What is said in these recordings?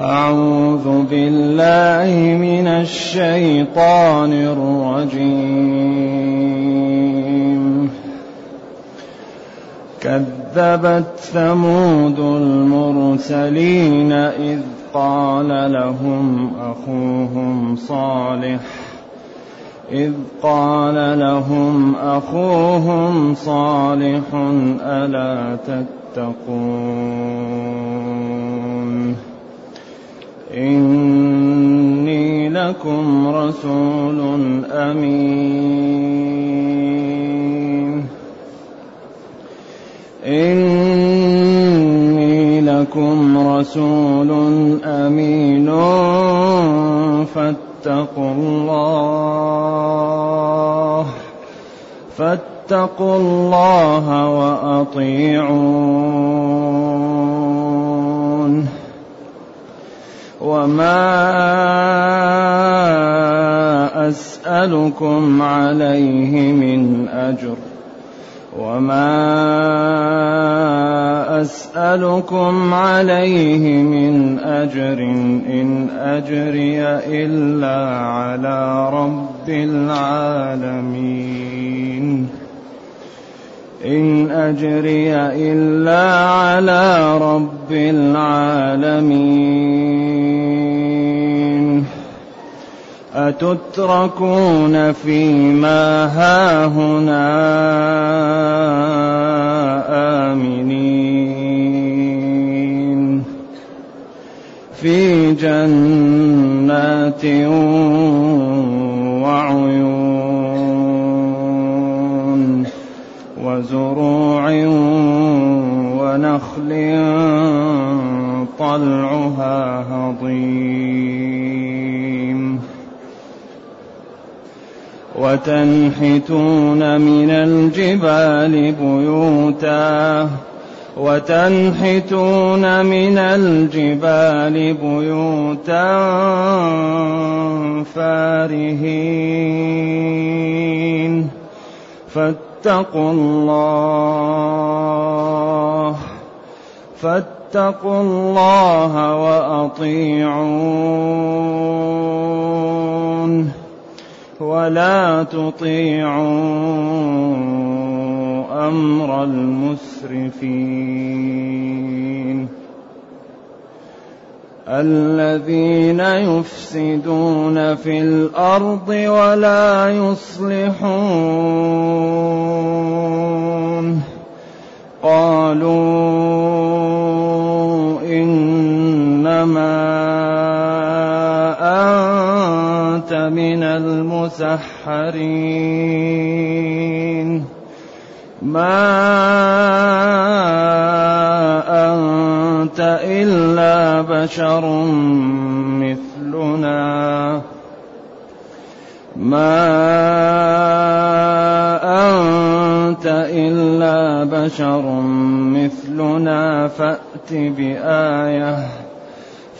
أعوذ بالله من الشيطان الرجيم. كذبت ثمود المرسلين إذ قال لهم أخوهم صالح إذ قال لهم أخوهم صالح ألا تتقون؟ إني لكم رسول أمين. إني لكم رسول أمين. فاتقوا الله. فاتقوا الله وأطيعون. وما أسألكم عليه من أجر وما أسألكم عليه من أجر إن أجري إلا على رب العالمين إن أجري إلا على رب العالمين. أتتركون فيما هاهنا آمنين. في جنات وعيون وزروع ونخل طلعها هضيم. وتنحتون من الجبال بيوتا. وتنحتون من الجبال بيوتا. فارهين. فاتقوا الله. فاتقوا الله وأطيعون. ولا تطيعوا أمر المسرفين. الذين يفسدون في الأرض ولا يصلحون. قالوا إنما أنت من المسحرين. ما أنت إلا بشر مثلنا. ما أنت إلا بشر مثلنا. فأت بآية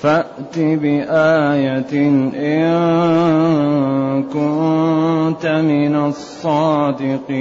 فأت بآية إن كنت من الصادقين.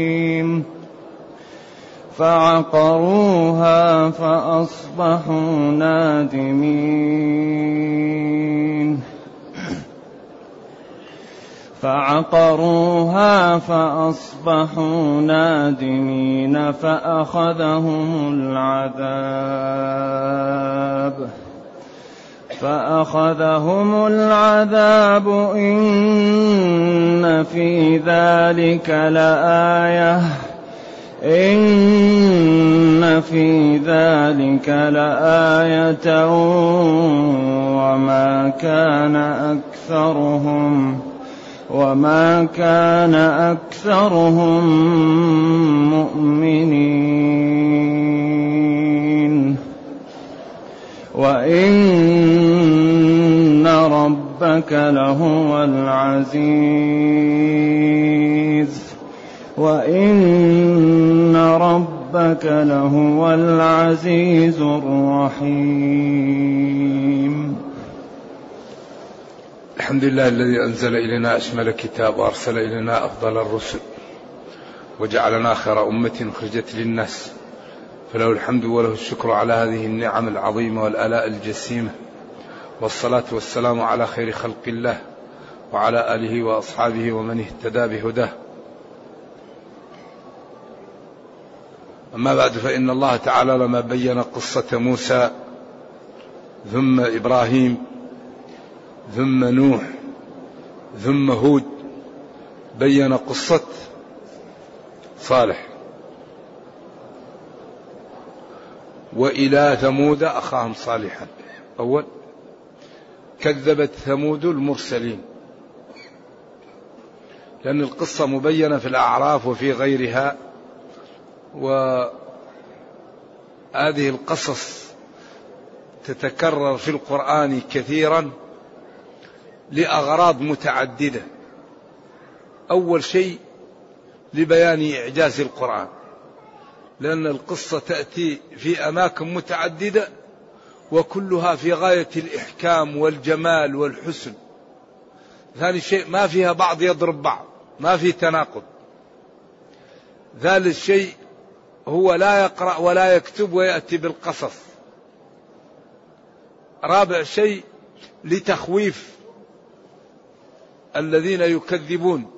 فعقروها فأصبحوا نادمين. فعقروها فأصبحوا نادمين فأخذهم العذاب. فأخذهم العذاب إن في ذلك لآية. إن في ذلك لآية وما كان أكثرهم وما كان أكثرهم مؤمنين. وإن ربك لهو العزيز. وإن ربك لهو العزيز الرحيم. الحمد لله الذي أنزل إلينا أشمل كتاب وأرسل إلينا أفضل الرسل وجعلنا خير أمة أخرجت للناس. فله الحمد وله الشكر على هذه النعم العظيمة والآلاء الجسيمة. والصلاة والسلام على خير خلق الله وعلى آله وأصحابه ومن اهتدى بهداه. أما بعد فإن الله تعالى لما بين قصة موسى ثم إبراهيم ثم نوح ثم هود بين قصة صالح. وإلى ثمود أخاهم صالحا. أول كذبت ثمود المرسلين. لأن القصة مبينة في الأعراف وفي غيرها. وهذه القصص تتكرر في القرآن كثيرا لأغراض متعددة. أول شيء لبيان إعجاز القرآن لأن القصة تأتي في أماكن متعددة وكلها في غاية الإحكام والجمال والحسن. ثاني شيء ما فيها بعض يضرب بعض ما في تناقض. ثالث شيء هو لا يقرأ ولا يكتب ويأتي بالقصص. رابع شيء لتخويف الذين يكذبون.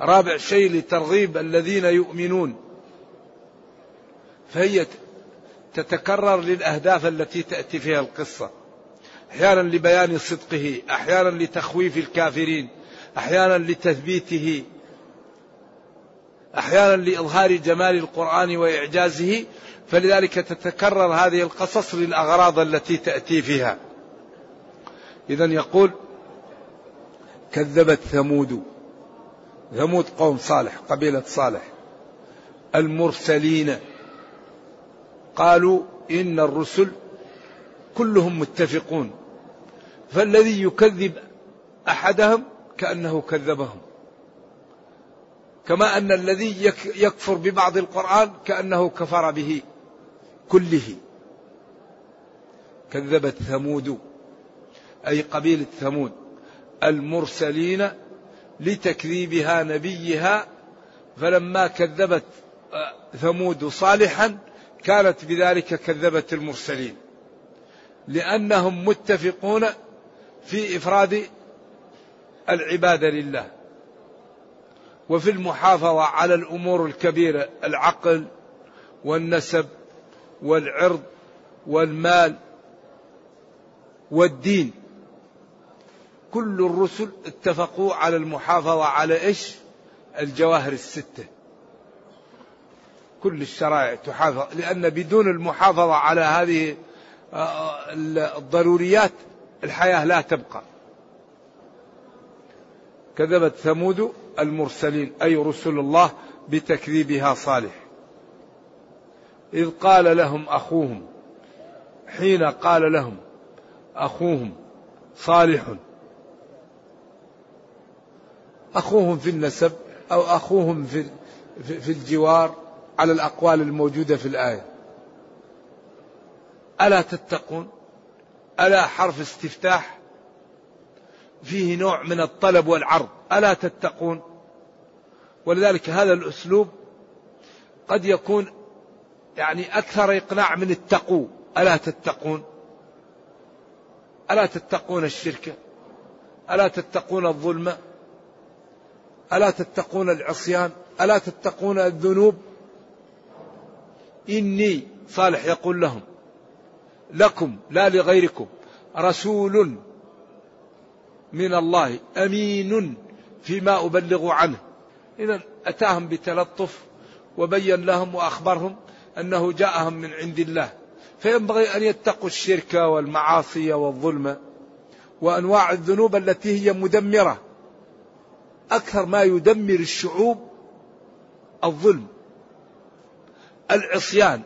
رابع شيء لترغيب الذين يؤمنون. فهي تتكرر للأهداف التي تأتي فيها القصة. أحيانا لبيان صدقه أحيانا لتخويف الكافرين أحيانا لتثبيته. أحيانا لإظهار جمال القرآن وإعجازه فلذلك تتكرر هذه القصص للأغراض التي تأتي فيها. إذا يقول كذبت ثمود. ثمود قوم صالح قبيلة صالح. المرسلين. قالوا إن الرسل كلهم متفقون فالذي يكذب أحدهم كأنه كذبهم. كما أن الذي يكفر ببعض القرآن كأنه كفر به كله. كذبت ثمود أي قبيلة ثمود المرسلين لتكذيبها نبيها فلما كذبت ثمود صالحا كانت بذلك كذبت المرسلين. لأنهم متفقون في إفراد العبادة لله. وفي المحافظة على الأمور الكبيرة العقل والنسب والعرض والمال والدين. كل الرسل اتفقوا على المحافظة على إيش؟ الجواهر الستة. كل الشرائع تحافظ لأن بدون المحافظة على هذه آه، الضروريات الحياة لا تبقى. كذبت ثمود المرسلين أي رسل الله بتكذيبها صالح. إذ قال لهم أخوهم حين قال لهم أخوهم صالح أخوهم في النسب أو أخوهم في في الجوار على الأقوال الموجودة في الآية. ألا تتقون؟ ألا حرف استفتاح؟ فيه نوع من الطلب والعرض. ألا تتقون؟ ولذلك هذا الأسلوب قد يكون يعني أكثر إقناع من التقو ألا تتقون؟ ألا تتقون الشرك؟ ألا تتقون الظلم؟ ألا تتقون العصيان؟ ألا تتقون الذنوب؟ إني صالح يقول لهم لكم لا لغيركم رسول من الله أمين فيما أبلغ عنه. إذا أتاهم بتلطف وبين لهم وأخبرهم أنه جاءهم من عند الله. فينبغي أن يتقوا الشرك والمعاصي والظلم وأنواع الذنوب التي هي مدمرة. أكثر ما يدمر الشعوب الظلم. العصيان.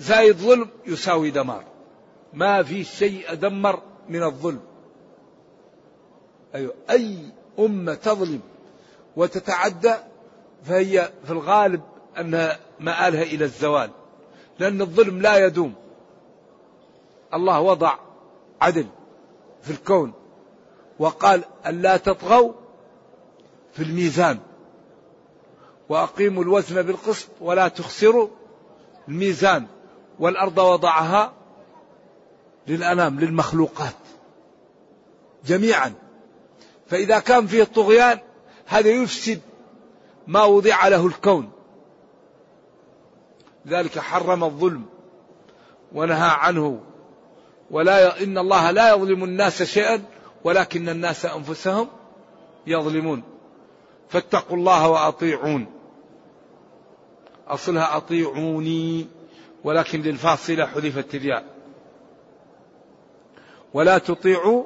زايد ظلم يساوي دمار. ما في شيء أدمر من الظلم. أيوة. أي أمة تظلم وتتعدى فهي في الغالب أنها مآلها إلى الزوال لأن الظلم لا يدوم. الله وضع عدل في الكون وقال ألا تطغوا في الميزان وأقيموا الوزن بالقسط ولا تخسروا الميزان والأرض وضعها للأنام للمخلوقات جميعا. فإذا كان فيه طغيان هذا يفسد ما وضع له الكون. ذلك حرم الظلم ونهى عنه. ولا إن الله لا يظلم الناس شيئا ولكن الناس أنفسهم يظلمون. فاتقوا الله وأطيعون. أصلها أطيعوني ولكن للفاصلة حذفت الياء ولا تطيعوا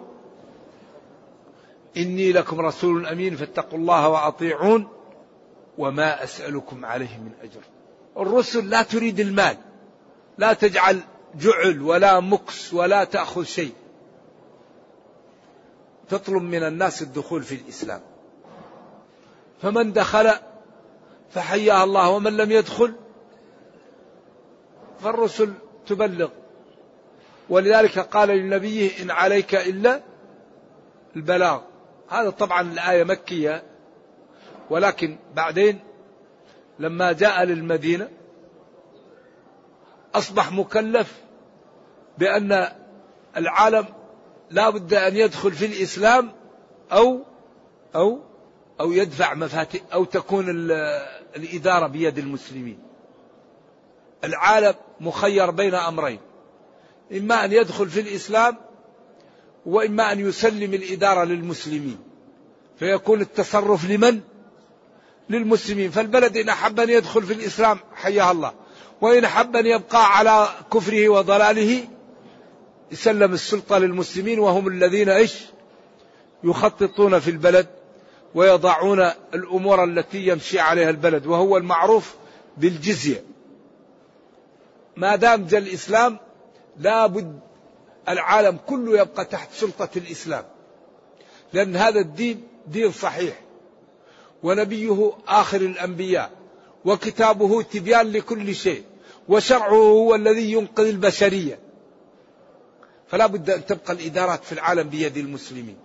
إني لكم رسول أمين فاتقوا الله وأطيعون وما أسألكم عليه من أجر. الرسل لا تريد المال لا تجعل جعل ولا مكس ولا تأخذ شيء. تطلب من الناس الدخول في الإسلام. فمن دخل فحياه الله ومن لم يدخل فالرسل تبلغ. ولذلك قال لنبيه إن عليك إلا البلاغ. هذا طبعا الآية مكية ولكن بعدين لما جاء للمدينة أصبح مكلف بأن العالم لا بد أن يدخل في الإسلام أو أو أو يدفع مفاتيح أو تكون الإدارة بيد المسلمين. العالم مخير بين أمرين إما أن يدخل في الإسلام وإما أن يسلم الإدارة للمسلمين. فيكون التصرف لمن؟ للمسلمين. فالبلد إن أحب أن يدخل في الإسلام حياه الله. وإن أحب أن يبقى على كفره وضلاله يسلم السلطة للمسلمين وهم الذين إيش؟ يخططون في البلد ويضعون الأمور التي يمشي عليها البلد. وهو المعروف بالجزية. ما دام جاء الإسلام لا بد العالم كله يبقى تحت سلطة الإسلام. لأن هذا الدين دين صحيح. ونبيه آخر الأنبياء. وكتابه تبيان لكل شيء. وشرعه هو الذي ينقذ البشرية. فلا بد أن تبقى الإدارات في العالم بيد المسلمين.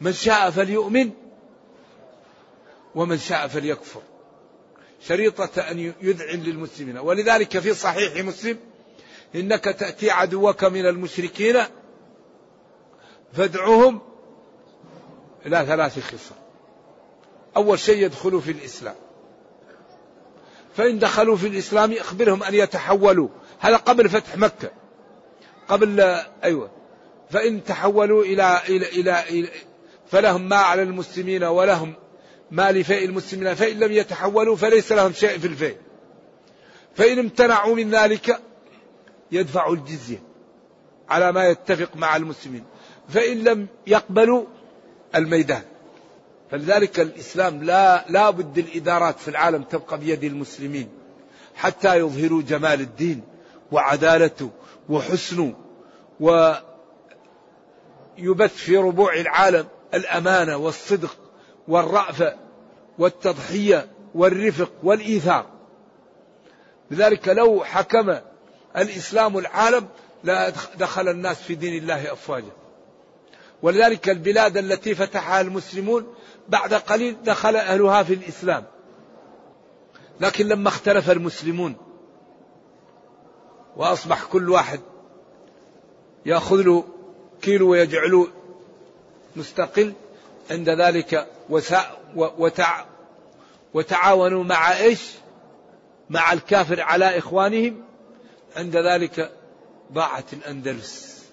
من شاء فليؤمن ومن شاء فليكفر. شريطة أن يذعن للمسلمين. ولذلك في صحيح مسلم إنك تأتي عدوك من المشركين فادعهم إلى ثلاث خصال. أول شيء يدخلوا في الإسلام. فإن دخلوا في الإسلام أخبرهم أن يتحولوا. هذا قبل فتح مكة. قبل أيوة. فإن تحولوا إلى إلى إلى, إلى فلهم ما على المسلمين ولهم ما لفيء المسلمين. فإن لم يتحولوا فليس لهم شيء في الفيء. فإن امتنعوا من ذلك يدفعوا الجزية على ما يتفق مع المسلمين فإن لم يقبلوا الميدان. فلذلك الإسلام لا لا بد الإدارات في العالم تبقى بيد المسلمين حتى يظهروا جمال الدين وعدالته وحسنه ويبث في ربوع العالم الأمانة والصدق والرأفة والتضحية والرفق والإيثار. لذلك لو حكم الإسلام العالم لا دخل الناس في دين الله أفواجا. ولذلك البلاد التي فتحها المسلمون بعد قليل دخل أهلها في الإسلام. لكن لما اختلف المسلمون وأصبح كل واحد يأخذ له كيلو ويجعله مستقل عند ذلك وتع وتعاونوا مع إيش؟ مع الكافر على إخوانهم. عند ذلك ضاعت الأندلس.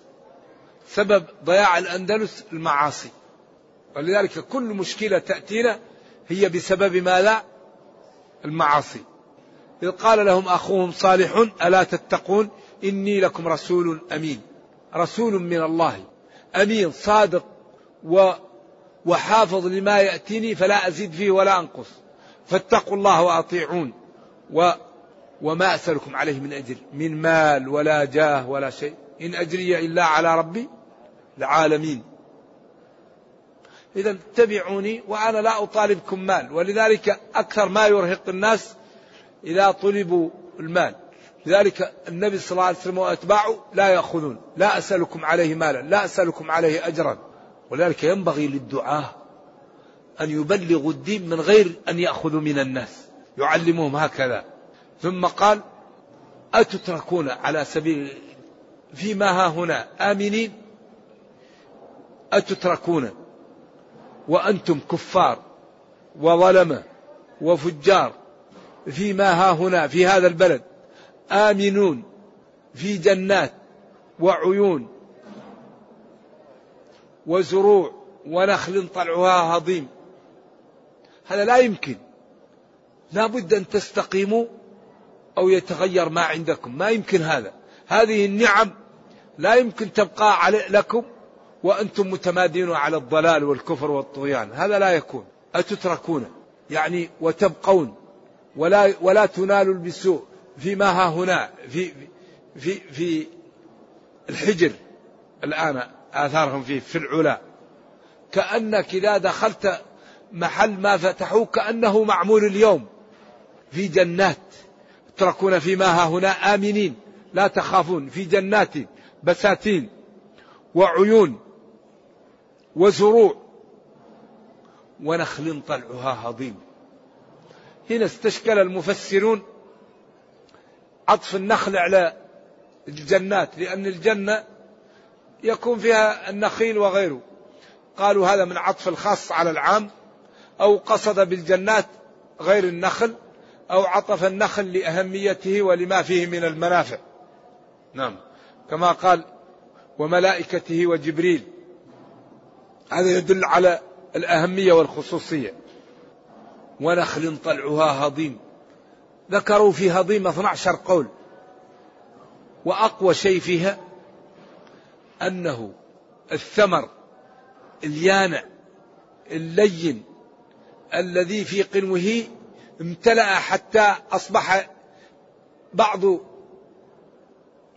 سبب ضياع الأندلس المعاصي. ولذلك كل مشكلة تأتينا هي بسبب ما لا المعاصي. إذ قال لهم أخوهم صالح ألا تتقون؟ إني لكم رسول أمين. رسول من الله. أمين صادق و وحافظ لما يأتيني فلا أزيد فيه ولا أنقص. فاتقوا الله وأطيعون. و وما أسألكم عليه من أجر من مال ولا جاه ولا شيء. إن أجري إلا على ربي العالمين. إذا اتبعوني وأنا لا أطالبكم مال. ولذلك أكثر ما يرهق الناس إذا طلبوا المال. لذلك النبي صلى الله عليه وسلم وأتباعه لا يأخذون. لا أسألكم عليه مالا لا أسألكم عليه أجرا. ولذلك ينبغي للدعاة أن يبلغوا الدين من غير أن يأخذوا من الناس. يعلمهم هكذا. ثم قال أتتركون على سبيل فيما ها هنا؟ آمنين؟ أتتركون؟ وأنتم كفار وظلمة وفجار فيما ها هنا؟ في هذا البلد. آمنون في جنات وعيون وزروع ونخل طلعها هضيم. هذا لا يمكن. لا بد أن تستقيموا أو يتغير ما عندكم. ما يمكن هذا. هذه النعم لا يمكن تبقى علي لكم وأنتم متمادين على الضلال والكفر والطغيان. هذا لا يكون. أتتركون؟ يعني وتبقون. ولا ولا تنالوا بالسوء فيما ها هنا في في في الحجر. الآن آثارهم فيه في العلا. كأنك إذا دخلت محل ما فتحوه كأنه معمول اليوم. في جنات. تتركون فيما ها هنا آمنين لا تخافون في جنات بساتين وعيون وزروع. ونخل طلعها هضيم. هنا استشكل المفسرون عطف النخل على الجنات لأن الجنة يكون فيها النخيل وغيره. قالوا هذا من عطف الخاص على العام أو قصد بالجنات غير النخل. أو عطف النخل لأهميته ولما فيه من المنافع. نعم. كما قال وملائكته وجبريل. هذا يدل على الأهمية والخصوصية. ونخل طلعها هضيم. ذكروا في هضيم 12 قول. وأقوى شيء فيها أنه الثمر اليانع اللين الذي في قنوه امتلأ حتى أصبح بعض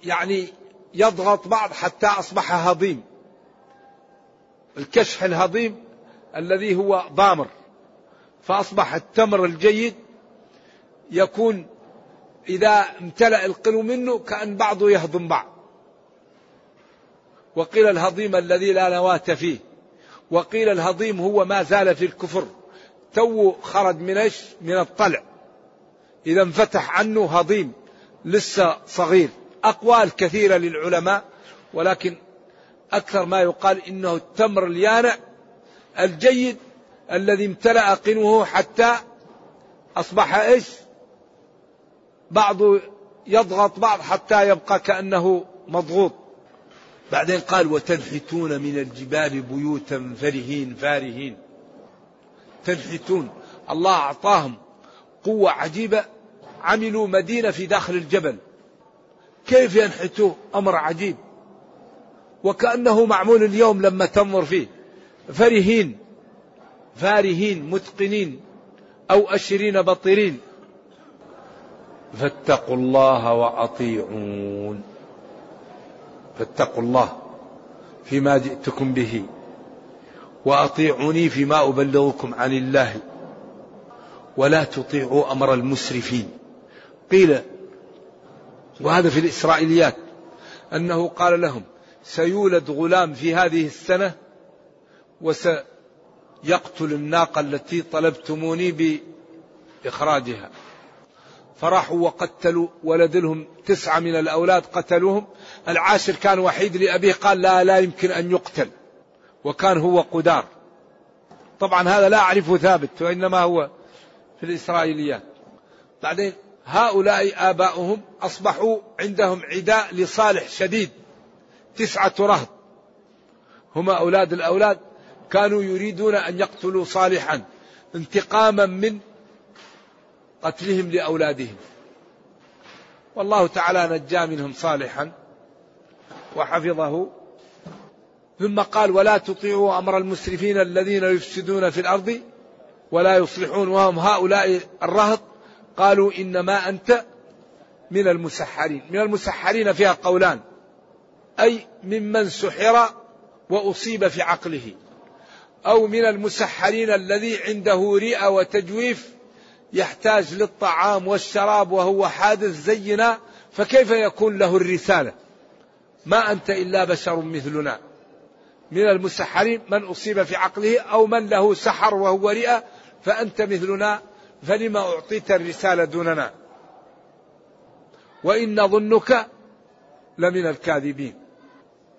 يعني يضغط بعض حتى أصبح هضيم. الكشح الهضيم الذي هو ضامر. فأصبح التمر الجيد يكون إذا امتلأ القنو منه كأن بعضه يهضم بعض. وقيل الهضيم الذي لا نواة فيه. وقيل الهضيم هو ما زال في الكفر. تو خرج من إيش؟ من الطلع. إذا انفتح عنه هضيم لسه صغير. أقوال كثيرة للعلماء ولكن أكثر ما يقال إنه التمر اليانع الجيد الذي امتلأ قنوه حتى أصبح إيش بعض يضغط بعض حتى يبقى كأنه مضغوط بعدين قال وتنحتون من الجبال بيوتا فرهين فارهين تنحتون. الله أعطاهم قوة عجيبة. عملوا مدينة في داخل الجبل. كيف ينحتوه أمر عجيب. وكأنه معمول اليوم لما تنظر فيه. فرهين فارهين متقنين. أو أشرين بطرين. فاتقوا الله وأطيعون. فاتقوا الله فيما جئتكم به. وأطيعوني فيما أبلغكم عن الله ولا تطيعوا أمر المسرفين. قيل وهذا في الإسرائيليات أنه قال لهم سيولد غلام في هذه السنة وسيقتل الناقة التي طلبتموني بإخراجها. فراحوا وقتلوا ولد لهم تسعة من الأولاد قتلوهم. العاشر كان وحيد لأبيه قال لا لا يمكن أن يقتل. وكان هو قدار. طبعا هذا لا أعرفه ثابت وإنما هو في الإسرائيليات. بعدين هؤلاء آباؤهم أصبحوا عندهم عداء لصالح شديد. تسعة رهط هم أولاد الأولاد. كانوا يريدون أن يقتلوا صالحا انتقاما من قتلهم لأولادهم. والله تعالى نجى منهم صالحا وحفظه ثم قال ولا تطيعوا أمر المسرفين الذين يفسدون في الأرض ولا يصلحون وهم هؤلاء الرهط. قالوا إنما أنت من المسحرين. من المسحرين فيها قولان. أي ممن سحر وأصيب في عقله. أو من المسحرين الذي عنده رئة وتجويف يحتاج للطعام والشراب وهو حادث زينا فكيف يكون له الرسالة؟ ما أنت إلا بشر مثلنا. من المسحرين من أصيب في عقله أو من له سحر وهو رئة فأنت مثلنا فلما أعطيت الرسالة دوننا؟ وإن ظنك لمن الكاذبين.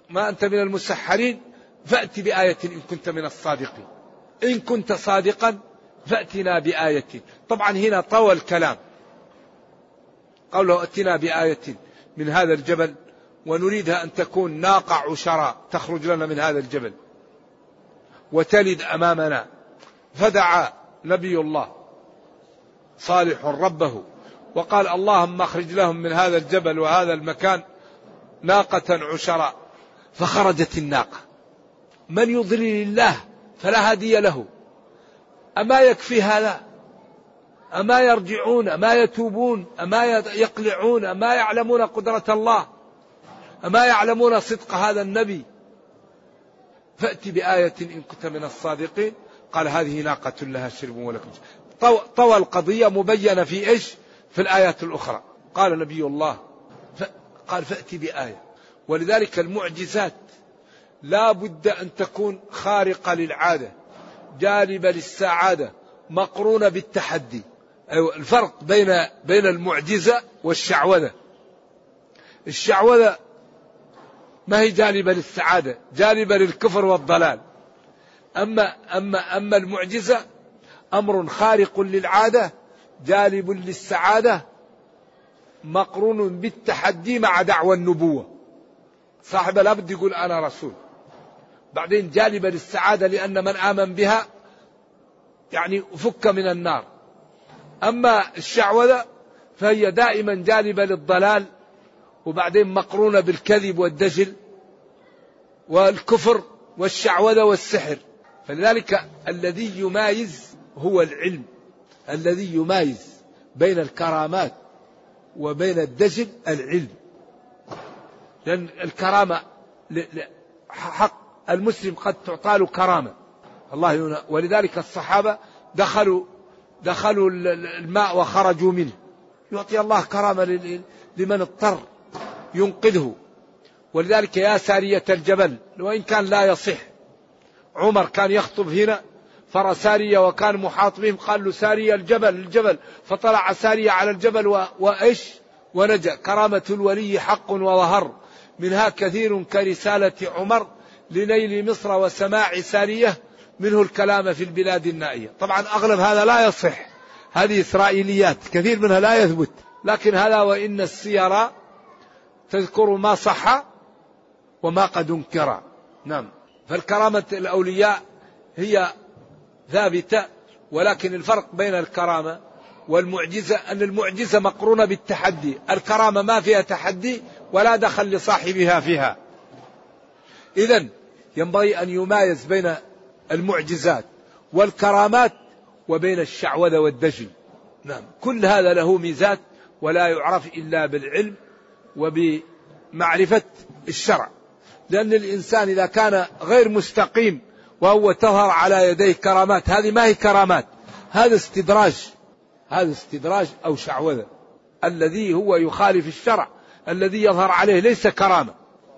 ما أنت من المسحرين؟ فأت بآية إن كنت من الصادقين. إن كنت صادقا فأتنا بآية. طبعا هنا طوى الكلام. قوله أتنا بآية من هذا الجبل ونريدها أن تكون ناقة عشراء تخرج لنا من هذا الجبل. وتلد أمامنا. فدعا نبي الله صالح ربه وقال اللهم اخرج لهم من هذا الجبل وهذا المكان ناقة عشراء. فخرجت الناقة. من يضلل الله فلا هادي له. أما يكفي هذا أما يرجعون أما يتوبون أما يقلعون أما يعلمون قدرة الله. أما يعلمون صدق هذا النبي؟ فأتي بآية إن كنت من الصادقين. قال هذه ناقة لها شرب ولكم طوى القضية مبينة في إيش؟ في الآيات الأخرى. قال نبي الله قال فأتي بآية. ولذلك المعجزات لا بد أن تكون خارقة للعادة جالبة للسعادة مقرونة بالتحدي. أيوة الفرق بين بين المعجزة والشعوذة. الشعوذة ما هي جالبة للسعادة جالبة للكفر والضلال. أما أما أما المعجزة أمر خارق للعادة جالب للسعادة مقرون بالتحدي مع دعوى النبوة. صاحب لابد يقول أنا رسول. بعدين جالبة للسعادة لأن من آمن بها يعني فك من النار. أما الشعوذة فهي دائما جالبة للضلال وبعدين مقرونة بالكذب والدجل. والكفر والشعوذة والسحر. فلذلك الذي يمايز هو العلم. الذي يمايز بين الكرامات وبين الدجل العلم. لأن الكرامة حق المسلم قد تعطى له كرامة. الله يونا ولذلك الصحابة دخلوا دخلوا الماء وخرجوا منه. يعطي الله كرامة لمن اضطر ينقذه. ولذلك يا سارية الجبل وإن كان لا يصح. عمر كان يخطب هنا فرى سارية وكان محاط بهم قال له سارية الجبل الجبل. فطلع سارية على الجبل. وإيش؟ ونجا. كرامة الولي حق وظهر. منها كثير كرسالة عمر لنيل مصر وسماع سارية منه الكلام في البلاد النائية. طبعا أغلب هذا لا يصح. هذه إسرائيليات كثير منها لا يثبت. لكن هذا وإن السير تذكر ما صح وما قد انكر. نعم. فالكرامة الأولياء هي ثابتة ولكن الفرق بين الكرامة والمعجزة أن المعجزة مقرونة بالتحدي. الكرامة ما فيها تحدي ولا دخل لصاحبها فيها. إذا ينبغي أن يمايز بين المعجزات والكرامات وبين الشعوذة والدجل. نعم. كل هذا له ميزات ولا يعرف إلا بالعلم وبمعرفة الشرع. لأن الإنسان إذا كان غير مستقيم وهو تظهر على يديه كرامات هذه ما هي كرامات هذا استدراج هذا استدراج أو شعوذة. الذي هو يخالف الشرع الذي يظهر عليه ليس كرامة.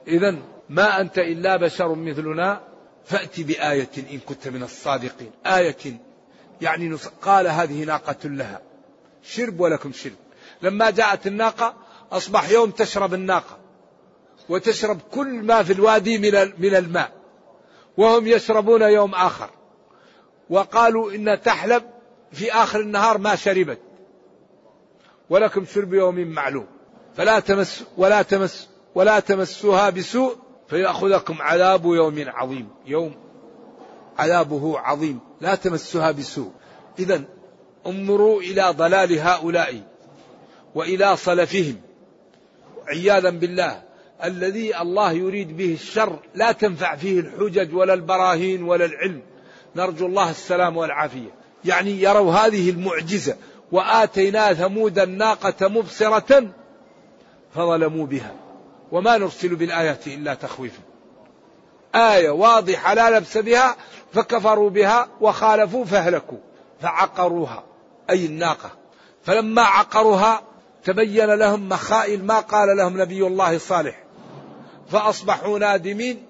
إذا ما أنت إلا بشر مثلنا فأت بآية إن كنت من الصادقين. آية يعني قال هذه ناقة لها. شرب ولكم شرب. لما جاءت الناقة أصبح يوم تشرب الناقة. وتشرب كل ما في الوادي من من الماء. وهم يشربون يوم آخر. وقالوا إن تحلب في آخر النهار ما شربت. ولكم شرب يوم معلوم. فلا تمس ولا تمس ولا تمسوها بسوء فيأخذكم عذاب يوم عظيم. يوم عذابه عظيم. لا تمسها بسوء. إذا انظروا إلى ضلال هؤلاء وإلى صلفهم. عياذا بالله. الذي الله يريد به الشر لا تنفع فيه الحجج ولا البراهين ولا العلم. نرجو الله السلام والعافية. يعني يروا هذه المعجزة. وآتينا ثمود الناقة مبصرة فظلموا بها. وما نرسل بالآيات إلا تخويفا آية واضحة لا لبس بها فكفروا بها وخالفوا فهلكوا فعقروها. أي الناقة. فلما عقروها تبين لهم مخائل ما قال لهم نبي الله صالح. فأصبحوا نادمين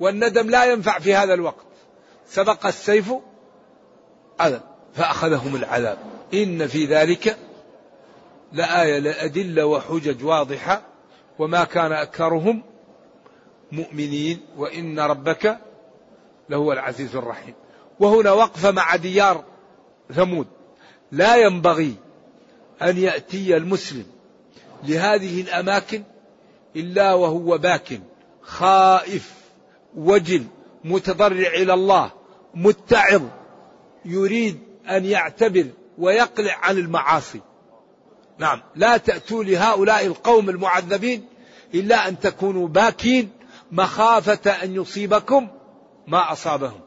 والندم لا ينفع في هذا الوقت. سبق السيف عذب فأخذهم العذاب. إن في ذلك لآية لأدلة وحجج واضحة. وما كان أكثرهم مؤمنين وإن ربك لهو العزيز الرحيم. وهنا وقفة مع ديار ثمود. لا ينبغي أن يأتي المسلم لهذه الأماكن إلا وهو باك خائف وجل متضرع إلى الله متعظ يريد أن يعتبر ويقلع عن المعاصي. نعم. لا تأتوا لهؤلاء القوم المعذبين إلا أن تكونوا باكين مخافة أن يصيبكم ما أصابهم.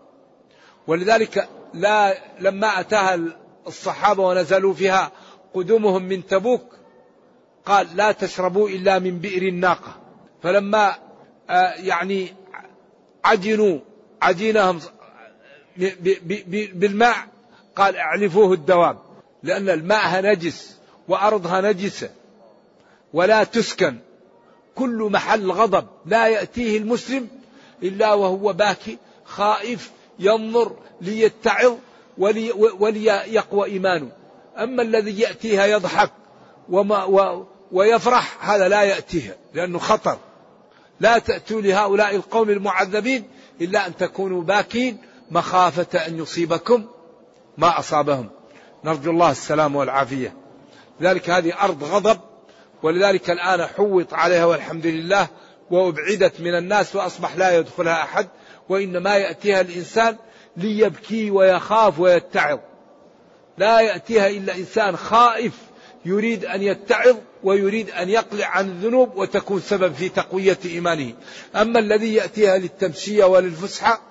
ولذلك لا لما أتاها الصحابة ونزلوا فيها قدومهم من تبوك قال لا تشربوا إلا من بئر الناقة. فلما آه، يعني عجنوا عجينهم بالماء قال اعلفوه الدواب لأن الماء نجس وأرضها نجسة ولا تسكن. كل محل غضب لا يأتيه المسلم إلا وهو باكي خائف ينظر ليتعظ ولي وليقوى إيمانه. أما الذي يأتيها يضحك وما و ويفرح هذا لا يأتيها لأنه خطر. لا تأتوا لهؤلاء القوم المعذبين إلا أن تكونوا باكين مخافة أن يصيبكم ما أصابهم. نرجو الله السلام والعافية. لذلك هذه أرض غضب ولذلك الآن حوط عليها والحمد لله وأبعدت من الناس وأصبح لا يدخلها أحد وإنما يأتيها الإنسان ليبكي ويخاف ويتعظ. لا يأتيها إلا إنسان خائف يريد أن يتعظ ويريد أن يقلع عن الذنوب وتكون سبب في تقوية إيمانه. أما الذي يأتيها للتمشية وللفسحة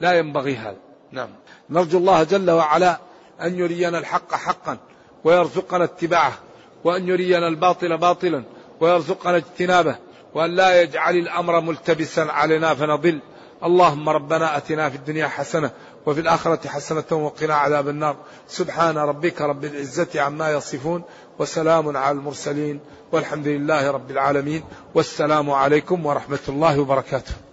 لا ينبغي هذا. نعم. نرجو الله جل وعلا أن يرينا الحق حقا ويرزقنا اتباعه وأن يرينا الباطل باطلا ويرزقنا اجتنابه وأن لا يجعل الأمر ملتبسا علينا فنضل. اللهم ربنا أتنا في الدنيا حسنة وفي الآخرة حسنة وقنا عذاب النار. سبحان ربك رب العزة عما يصفون وسلام على المرسلين والحمد لله رب العالمين والسلام عليكم ورحمة الله وبركاته.